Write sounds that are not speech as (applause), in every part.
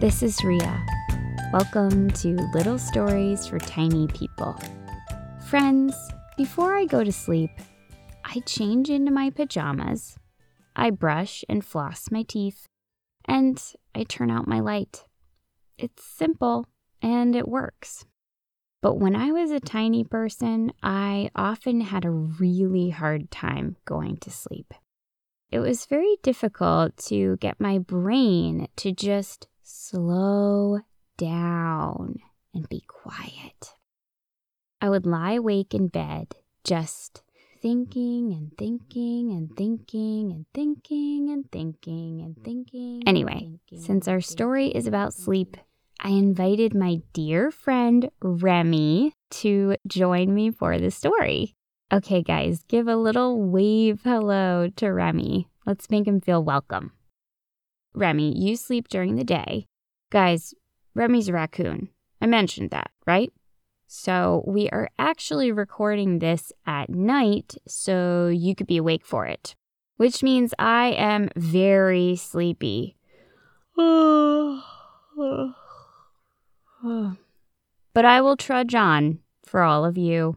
This is Rhea. Welcome to Little Stories for Tiny People. Friends, before I go to sleep, I change into my pajamas, I brush and floss my teeth, and I turn out my light. It's simple and it works. But when I was a tiny person, I often had a really hard time going to sleep. It was very difficult to get my brain to just slow down and be quiet. I would lie awake in bed, just thinking and thinking and thinking and thinking and thinking and thinking. Anyway, since our story is about sleep, I invited my dear friend Remy to join me for the story. Okay, guys, give a little wave hello to Remy. Let's make him feel welcome. Remy, you sleep during the day. Guys, Remy's a raccoon. I mentioned that, right? So we are actually recording this at night so you could be awake for it, which means I am very sleepy. (sighs) but I will trudge on for all of you.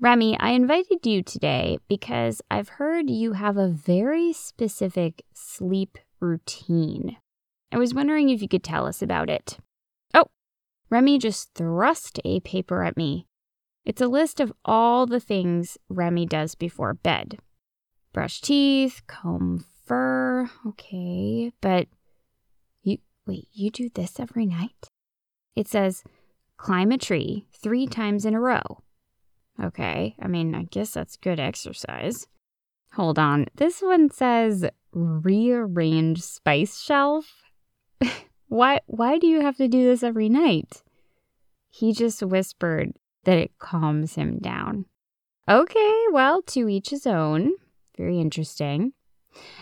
Remy, I invited you today because I've heard you have a very specific sleep routine. I was wondering if you could tell us about it. Oh, Remy just thrust a paper at me. It's a list of all the things Remy does before bed brush teeth, comb fur. Okay, but you wait, you do this every night? It says climb a tree three times in a row. Okay, I mean, I guess that's good exercise. Hold on, this one says rearrange spice shelf. (laughs) why why do you have to do this every night? He just whispered that it calms him down. Okay, well, to each his own. Very interesting.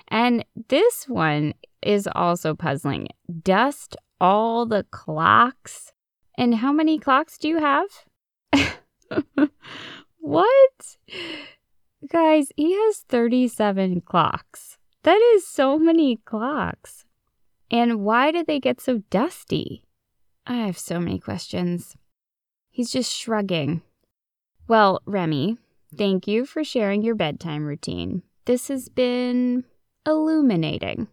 And this one is also puzzling. Dust all the clocks. And how many clocks do you have? (laughs) what? Guys, he has 37 clocks. That is so many clocks. And why did they get so dusty? I have so many questions. He's just shrugging. Well, Remy, thank you for sharing your bedtime routine. This has been illuminating.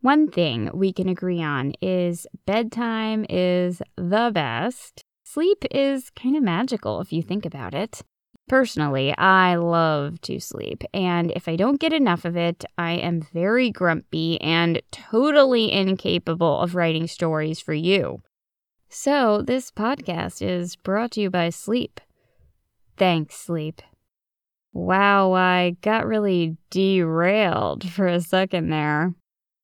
One thing we can agree on is bedtime is the best. Sleep is kind of magical if you think about it. Personally, I love to sleep, and if I don't get enough of it, I am very grumpy and totally incapable of writing stories for you. So, this podcast is brought to you by sleep. Thanks, sleep. Wow, I got really derailed for a second there.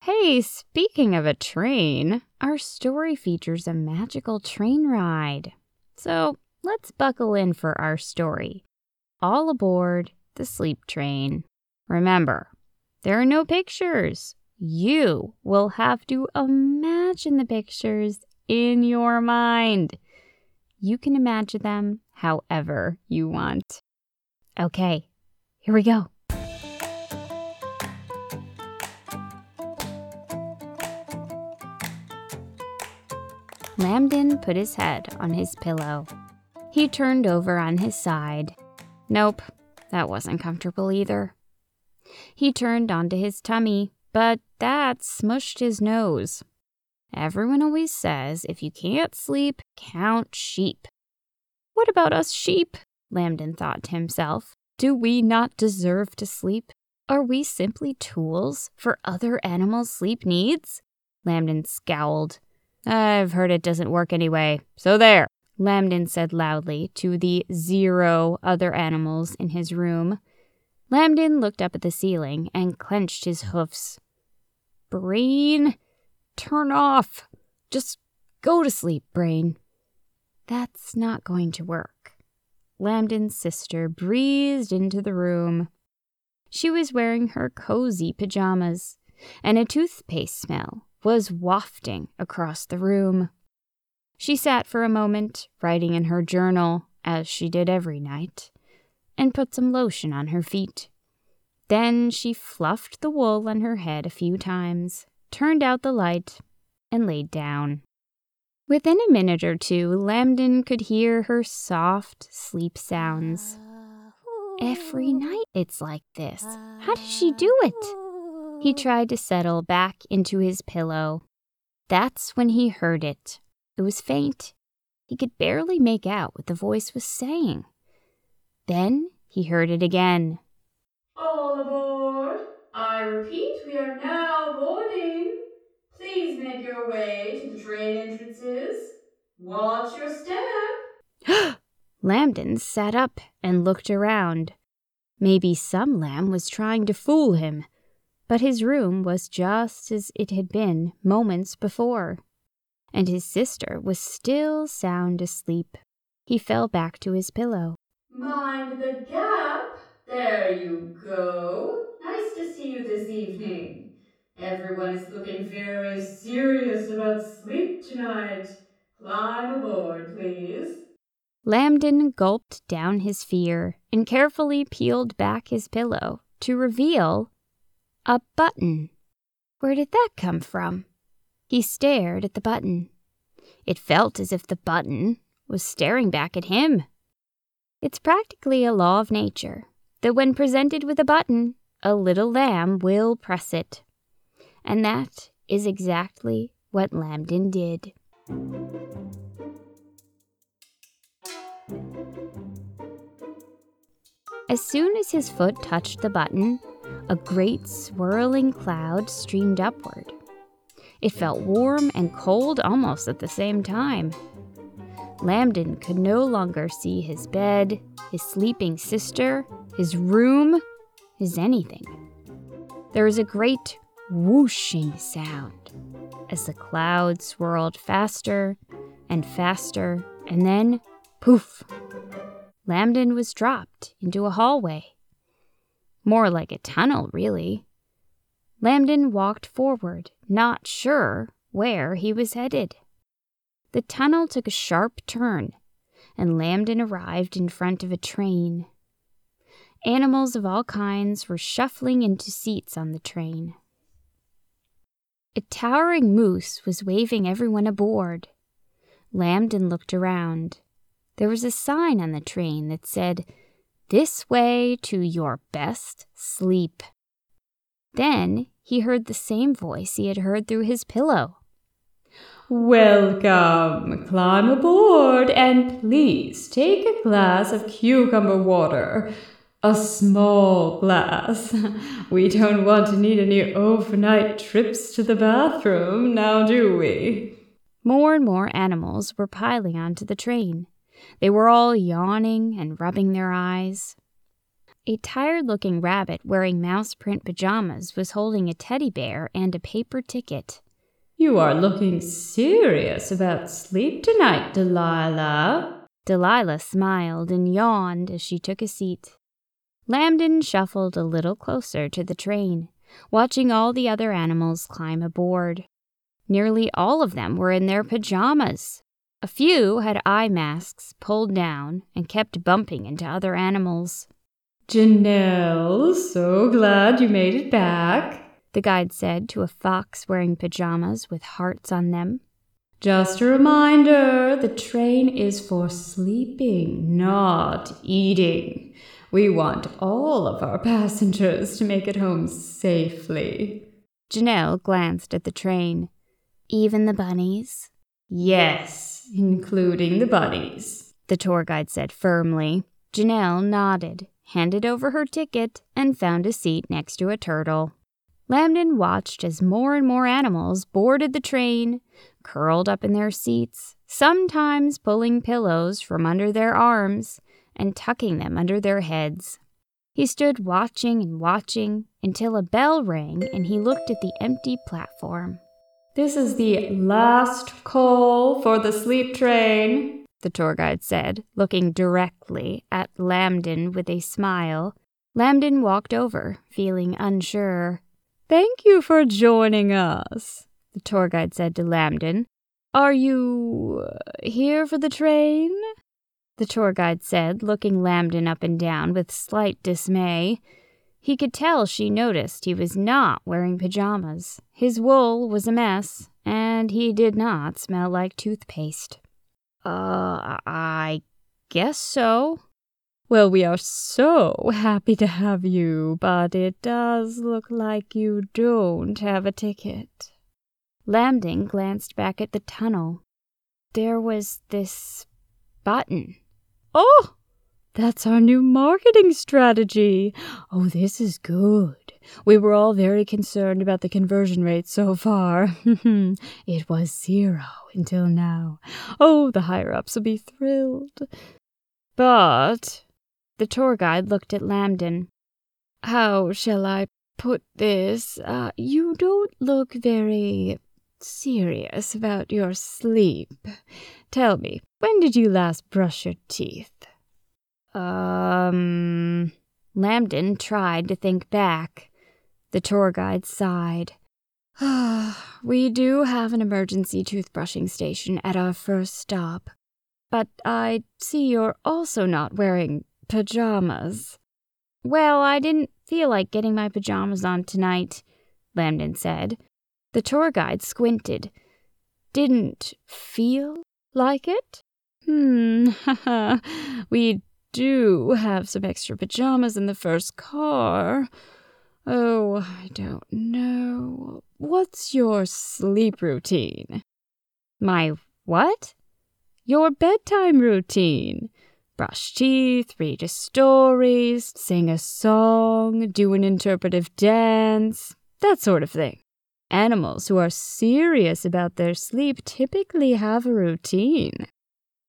Hey, speaking of a train, our story features a magical train ride. So let's buckle in for our story. All aboard the sleep train. Remember, there are no pictures. You will have to imagine the pictures in your mind. You can imagine them however you want. Okay, here we go. Lambden put his head on his pillow. He turned over on his side Nope, that wasn't comfortable either. He turned onto his tummy, but that smushed his nose. Everyone always says if you can't sleep, count sheep. What about us sheep? Lambden thought to himself. Do we not deserve to sleep? Are we simply tools for other animals' sleep needs? Lambden scowled. I've heard it doesn't work anyway, so there. Lambden said loudly to the zero other animals in his room. Lambden looked up at the ceiling and clenched his hoofs. Brain, turn off. Just go to sleep, Brain. That's not going to work. Lambden's sister breezed into the room. She was wearing her cozy pajamas, and a toothpaste smell was wafting across the room. She sat for a moment, writing in her journal, as she did every night, and put some lotion on her feet. Then she fluffed the wool on her head a few times, turned out the light, and laid down. Within a minute or two, Lambden could hear her soft sleep sounds. Every night it's like this. How does she do it? He tried to settle back into his pillow. That's when he heard it. It was faint. He could barely make out what the voice was saying. Then he heard it again. All aboard! I repeat, we are now boarding. Please make your way to the train entrances. Watch your step. (gasps) Lambden sat up and looked around. Maybe some lamb was trying to fool him, but his room was just as it had been moments before, and his sister was still sound asleep. He fell back to his pillow. Mind the gap. There you go. Nice to see you this evening. Everyone is looking very serious about sleep tonight. Climb aboard, please. Lambden gulped down his fear and carefully peeled back his pillow to reveal a button. Where did that come from? He stared at the button. It felt as if the button was staring back at him. It's practically a law of nature that when presented with a button, a little lamb will press it. And that is exactly what Lambden did. As soon as his foot touched the button, a great swirling cloud streamed upward. It felt warm and cold almost at the same time. Lambden could no longer see his bed, his sleeping sister, his room, his anything. There was a great whooshing sound as the cloud swirled faster and faster, and then poof! Lambden was dropped into a hallway. More like a tunnel, really. Lambden walked forward, not sure where he was headed. The tunnel took a sharp turn, and Lambden arrived in front of a train. Animals of all kinds were shuffling into seats on the train. A towering moose was waving everyone aboard. Lambden looked around. There was a sign on the train that said, This way to your best sleep. Then he heard the same voice he had heard through his pillow. Welcome. Climb aboard and please take a glass of cucumber water. A small glass. (laughs) We don't want to need any overnight trips to the bathroom, now do we? More and more animals were piling onto the train. They were all yawning and rubbing their eyes. A tired looking rabbit wearing mouse print pajamas was holding a teddy bear and a paper ticket. You are looking serious about sleep tonight, Delilah. Delilah smiled and yawned as she took a seat. Lambden shuffled a little closer to the train, watching all the other animals climb aboard. Nearly all of them were in their pajamas. A few had eye masks pulled down and kept bumping into other animals. Janelle, so glad you made it back the guide said to a fox wearing pajamas with hearts on them. Just a reminder the train is for sleeping, not eating. We want all of our passengers to make it home safely. Janelle glanced at the train. Even the bunnies? Yes, including the bunnies, the tour guide said firmly. Janelle nodded, handed over her ticket, and found a seat next to a turtle. Lambden watched as more and more animals boarded the train, curled up in their seats, sometimes pulling pillows from under their arms and tucking them under their heads. He stood watching and watching until a bell rang and he looked at the empty platform. This is the last call for the sleep train, the tour guide said, looking directly at Lambden with a smile. Lambden walked over, feeling unsure. Thank you for joining us, the tour guide said to Lambden. Are you uh, here for the train? The tour guide said, looking Lambden up and down with slight dismay. He could tell she noticed he was not wearing pajamas. His wool was a mess, and he did not smell like toothpaste. Uh, I guess so. Well, we are so happy to have you, but it does look like you don't have a ticket. Lambdin glanced back at the tunnel. There was this button. Oh, that's our new marketing strategy. Oh, this is good. We were all very concerned about the conversion rate so far. (laughs) it was zero until now. Oh, the higher ups will be thrilled. But the tour guide looked at Lambdin. How shall I put this? Uh, you don't look very serious about your sleep. Tell me, when did you last brush your teeth? Um. Lambdin tried to think back. The tour guide sighed. (sighs) we do have an emergency toothbrushing station at our first stop. But I see you're also not wearing pajamas. Well, I didn't feel like getting my pajamas on tonight, Lambdin said. The tour guide squinted. Didn't feel like it? Hmm, (laughs) we do have some extra pajamas in the first car. Oh, I don't know. What's your sleep routine? My what? Your bedtime routine brush teeth, read a story, sing a song, do an interpretive dance, that sort of thing. Animals who are serious about their sleep typically have a routine.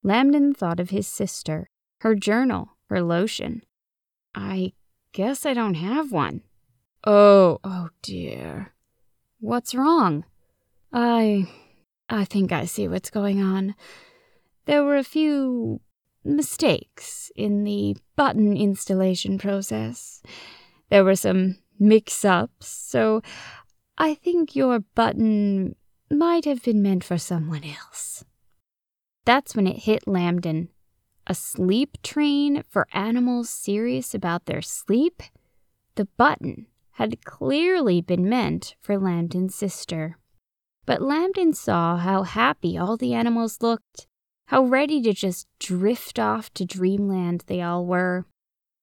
Lambdin thought of his sister, her journal, her lotion. I guess I don't have one. Oh, oh dear. What's wrong? I. I think I see what's going on. There were a few mistakes in the button installation process. There were some mix ups, so I think your button might have been meant for someone else. That's when it hit Lambdin. A sleep train for animals serious about their sleep? The button had clearly been meant for Lambdin's sister. But Lambdin saw how happy all the animals looked how ready to just drift off to dreamland they all were.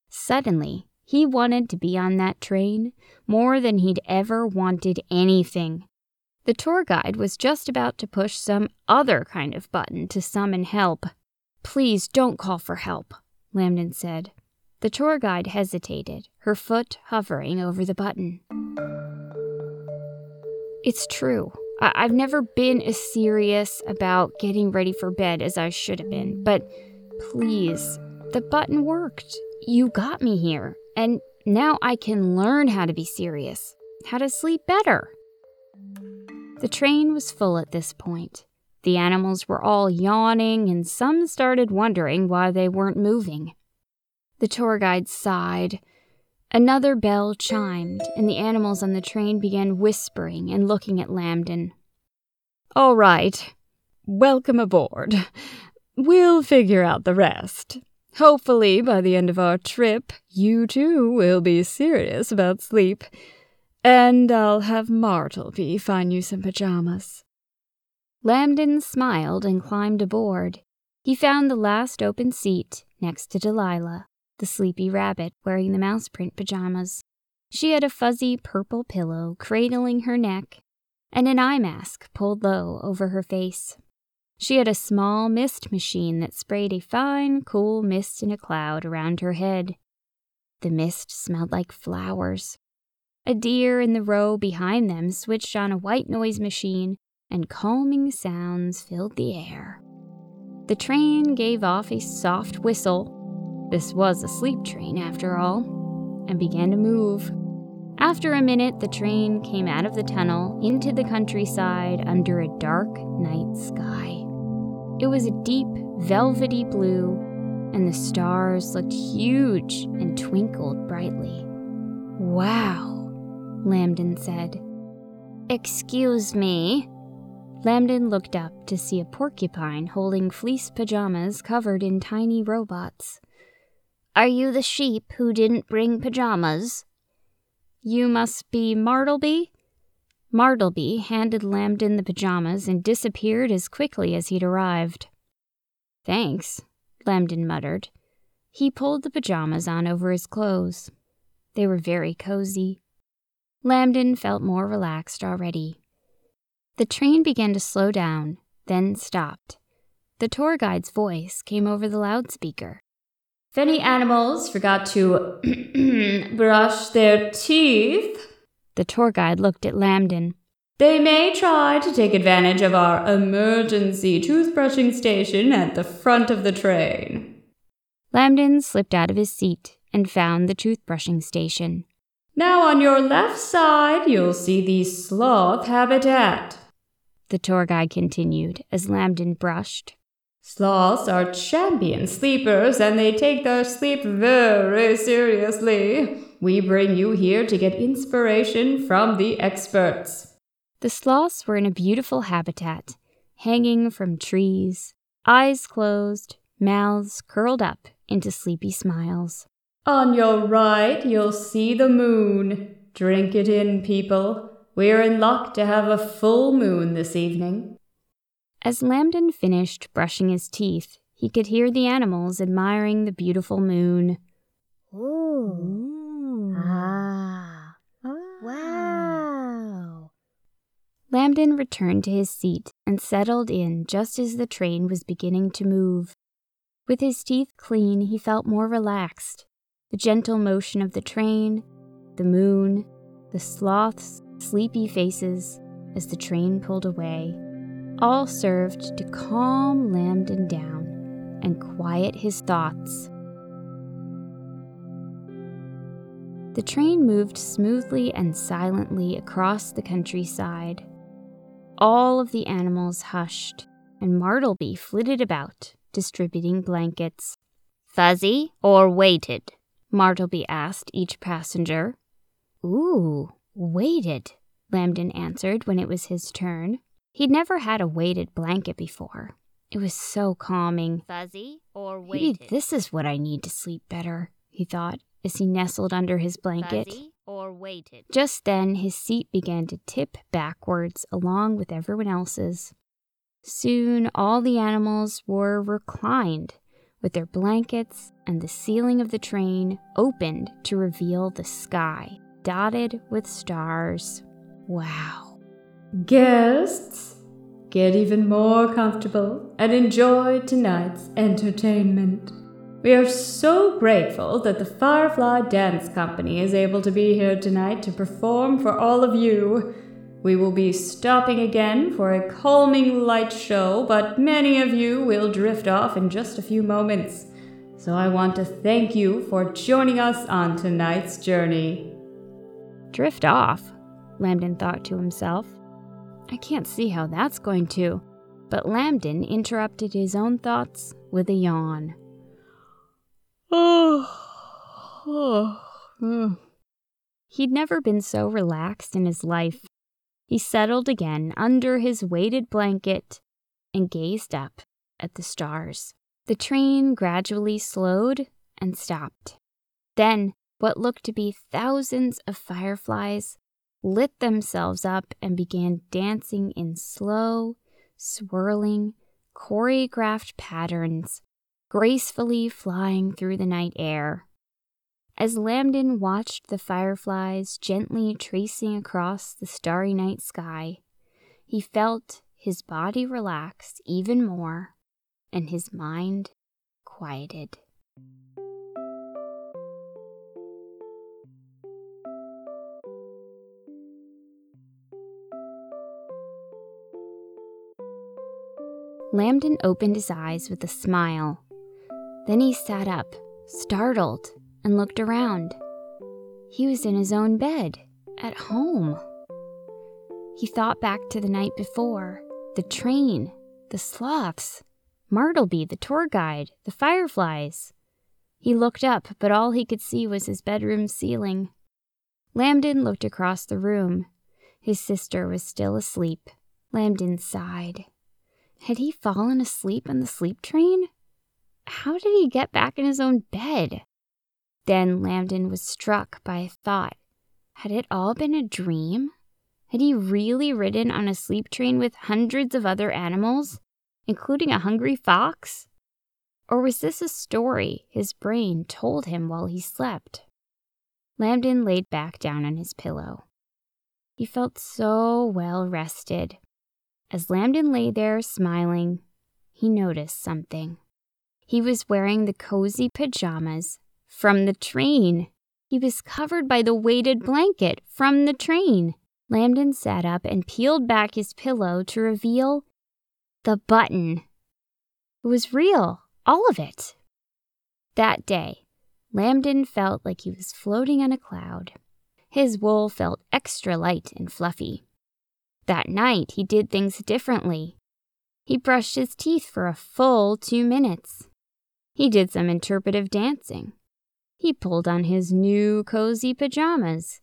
Suddenly, he wanted to be on that train more than he'd ever wanted anything. The tour guide was just about to push some other kind of button to summon help. Please don't call for help, Lambdin said. The tour guide hesitated, her foot hovering over the button. It's true. I- I've never been as serious about getting ready for bed as I should have been, but please, the button worked. You got me here, and now I can learn how to be serious, how to sleep better. The train was full at this point. The animals were all yawning, and some started wondering why they weren't moving. The tour guide sighed. Another bell chimed, and the animals on the train began whispering and looking at Lambdin. All right, welcome aboard. We'll figure out the rest. Hopefully, by the end of our trip, you too will be serious about sleep. And I'll have Martleby find you some pajamas. Lambdin smiled and climbed aboard. He found the last open seat next to Delilah the sleepy rabbit wearing the mouse print pajamas. She had a fuzzy purple pillow cradling her neck and an eye mask pulled low over her face. She had a small mist machine that sprayed a fine, cool mist in a cloud around her head. The mist smelled like flowers. A deer in the row behind them switched on a white noise machine, and calming sounds filled the air. The train gave off a soft whistle this was a sleep train, after all, and began to move. After a minute, the train came out of the tunnel into the countryside under a dark night sky. It was a deep, velvety blue, and the stars looked huge and twinkled brightly. Wow, Lambdin said. Excuse me. Lambdin looked up to see a porcupine holding fleece pajamas covered in tiny robots. Are you the sheep who didn't bring pajamas? You must be Martleby? Martleby handed Lambton the pajamas and disappeared as quickly as he'd arrived. Thanks, Lambton muttered. He pulled the pajamas on over his clothes. They were very cozy. Lambton felt more relaxed already. The train began to slow down, then stopped. The tour guide's voice came over the loudspeaker. If any animals forgot to (clears throat) brush their teeth, the tour guide looked at Lambton. They may try to take advantage of our emergency toothbrushing station at the front of the train. Lambton slipped out of his seat and found the toothbrushing station. Now, on your left side, you'll see the sloth habitat. The tour guide continued as Lambton brushed. Sloths are champion sleepers and they take their sleep very seriously. We bring you here to get inspiration from the experts. The sloths were in a beautiful habitat, hanging from trees, eyes closed, mouths curled up into sleepy smiles. On your right, you'll see the moon. Drink it in, people. We're in luck to have a full moon this evening. As Lambton finished brushing his teeth, he could hear the animals admiring the beautiful moon. Ooh. Ah. Wow. Lambton returned to his seat and settled in just as the train was beginning to move. With his teeth clean, he felt more relaxed. The gentle motion of the train, the moon, the sloths' sleepy faces as the train pulled away, all served to calm Lambton down and quiet his thoughts. The train moved smoothly and silently across the countryside. All of the animals hushed, and Martleby flitted about, distributing blankets. Fuzzy or weighted? Martleby asked each passenger. Ooh, weighted, Lambton answered when it was his turn. He'd never had a weighted blanket before. It was so calming. Fuzzy or weighted? Maybe this is what I need to sleep better, he thought as he nestled under his blanket. Fuzzy or weighted? Just then, his seat began to tip backwards along with everyone else's. Soon, all the animals were reclined, with their blankets, and the ceiling of the train opened to reveal the sky, dotted with stars. Wow. Guests, get even more comfortable and enjoy tonight's entertainment. We are so grateful that the Firefly Dance Company is able to be here tonight to perform for all of you. We will be stopping again for a calming light show, but many of you will drift off in just a few moments. So I want to thank you for joining us on tonight's journey. Drift off, Lambton thought to himself. I can't see how that's going to. But Lambton interrupted his own thoughts with a yawn. He'd never been so relaxed in his life. He settled again under his weighted blanket and gazed up at the stars. The train gradually slowed and stopped. Then, what looked to be thousands of fireflies lit themselves up and began dancing in slow, swirling, choreographed patterns gracefully flying through the night air. As Lambton watched the fireflies gently tracing across the starry night sky, he felt his body relax even more and his mind quieted. Lambton opened his eyes with a smile then he sat up, startled, and looked around. He was in his own bed, at home. He thought back to the night before the train, the sloths, Martleby, the tour guide, the fireflies. He looked up, but all he could see was his bedroom ceiling. Lambton looked across the room. His sister was still asleep. Lambton sighed. Had he fallen asleep on the sleep train? How did he get back in his own bed? Then Lambton was struck by a thought. Had it all been a dream? Had he really ridden on a sleep train with hundreds of other animals, including a hungry fox? Or was this a story his brain told him while he slept? Lambton laid back down on his pillow. He felt so well rested. As Lambton lay there smiling, he noticed something. He was wearing the cozy pajamas from the train. He was covered by the weighted blanket from the train. Lambton sat up and peeled back his pillow to reveal the button. It was real, all of it. That day, Lambton felt like he was floating on a cloud. His wool felt extra light and fluffy. That night, he did things differently. He brushed his teeth for a full two minutes. He did some interpretive dancing. He pulled on his new cozy pajamas.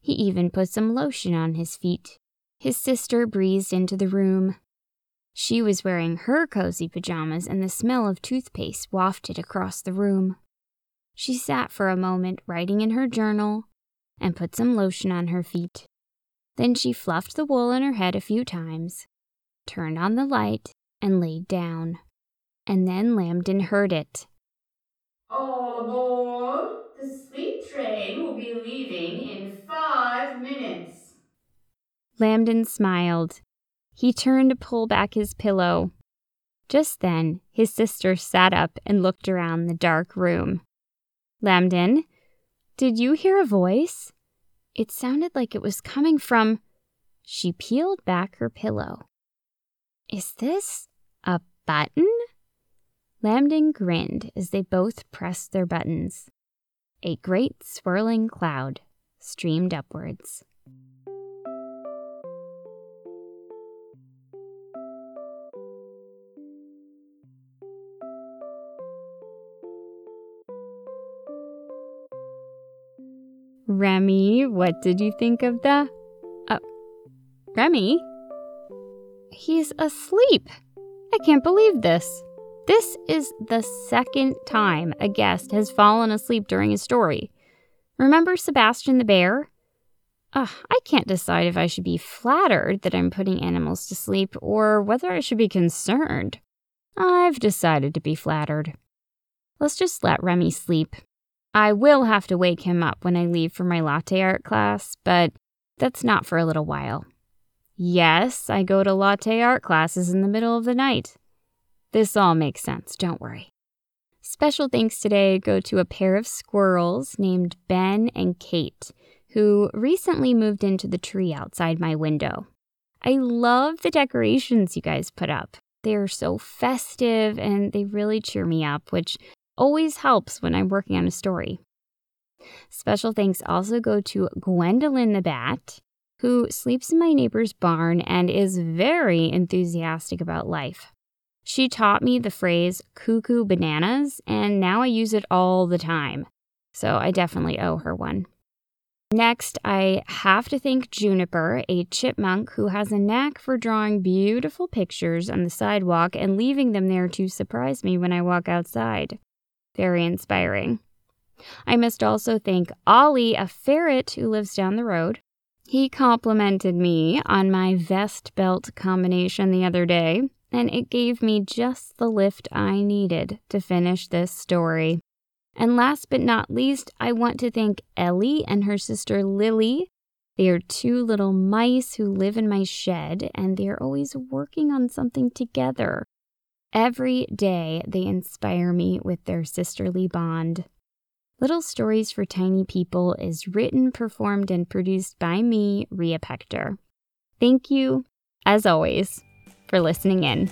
He even put some lotion on his feet. His sister breezed into the room. She was wearing her cozy pajamas, and the smell of toothpaste wafted across the room. She sat for a moment writing in her journal and put some lotion on her feet. Then she fluffed the wool in her head a few times, turned on the light, and laid down. And then Lambden heard it. All aboard! The sleep train will be leaving in five minutes. Lambden smiled. He turned to pull back his pillow. Just then, his sister sat up and looked around the dark room. Lambden, did you hear a voice? It sounded like it was coming from. She peeled back her pillow. Is this a button? Lambton grinned as they both pressed their buttons. A great swirling cloud streamed upwards. Remy, what did you think of the. Uh, Remy? He's asleep. I can't believe this. This is the second time a guest has fallen asleep during a story. Remember Sebastian the bear? Ugh, I can't decide if I should be flattered that I'm putting animals to sleep or whether I should be concerned. I've decided to be flattered. Let's just let Remy sleep. I will have to wake him up when I leave for my latte art class, but that's not for a little while. Yes, I go to latte art classes in the middle of the night. This all makes sense, don't worry. Special thanks today go to a pair of squirrels named Ben and Kate, who recently moved into the tree outside my window. I love the decorations you guys put up. They are so festive and they really cheer me up, which always helps when I'm working on a story. Special thanks also go to Gwendolyn the Bat, who sleeps in my neighbor's barn and is very enthusiastic about life. She taught me the phrase cuckoo bananas, and now I use it all the time. So I definitely owe her one. Next, I have to thank Juniper, a chipmunk who has a knack for drawing beautiful pictures on the sidewalk and leaving them there to surprise me when I walk outside. Very inspiring. I must also thank Ollie, a ferret who lives down the road. He complimented me on my vest belt combination the other day, and it gave me just the lift I needed to finish this story. And last but not least, I want to thank Ellie and her sister Lily. They are two little mice who live in my shed, and they are always working on something together. Every day, they inspire me with their sisterly bond. Little Stories for Tiny People is written, performed, and produced by me, Rhea Pechter. Thank you, as always, for listening in.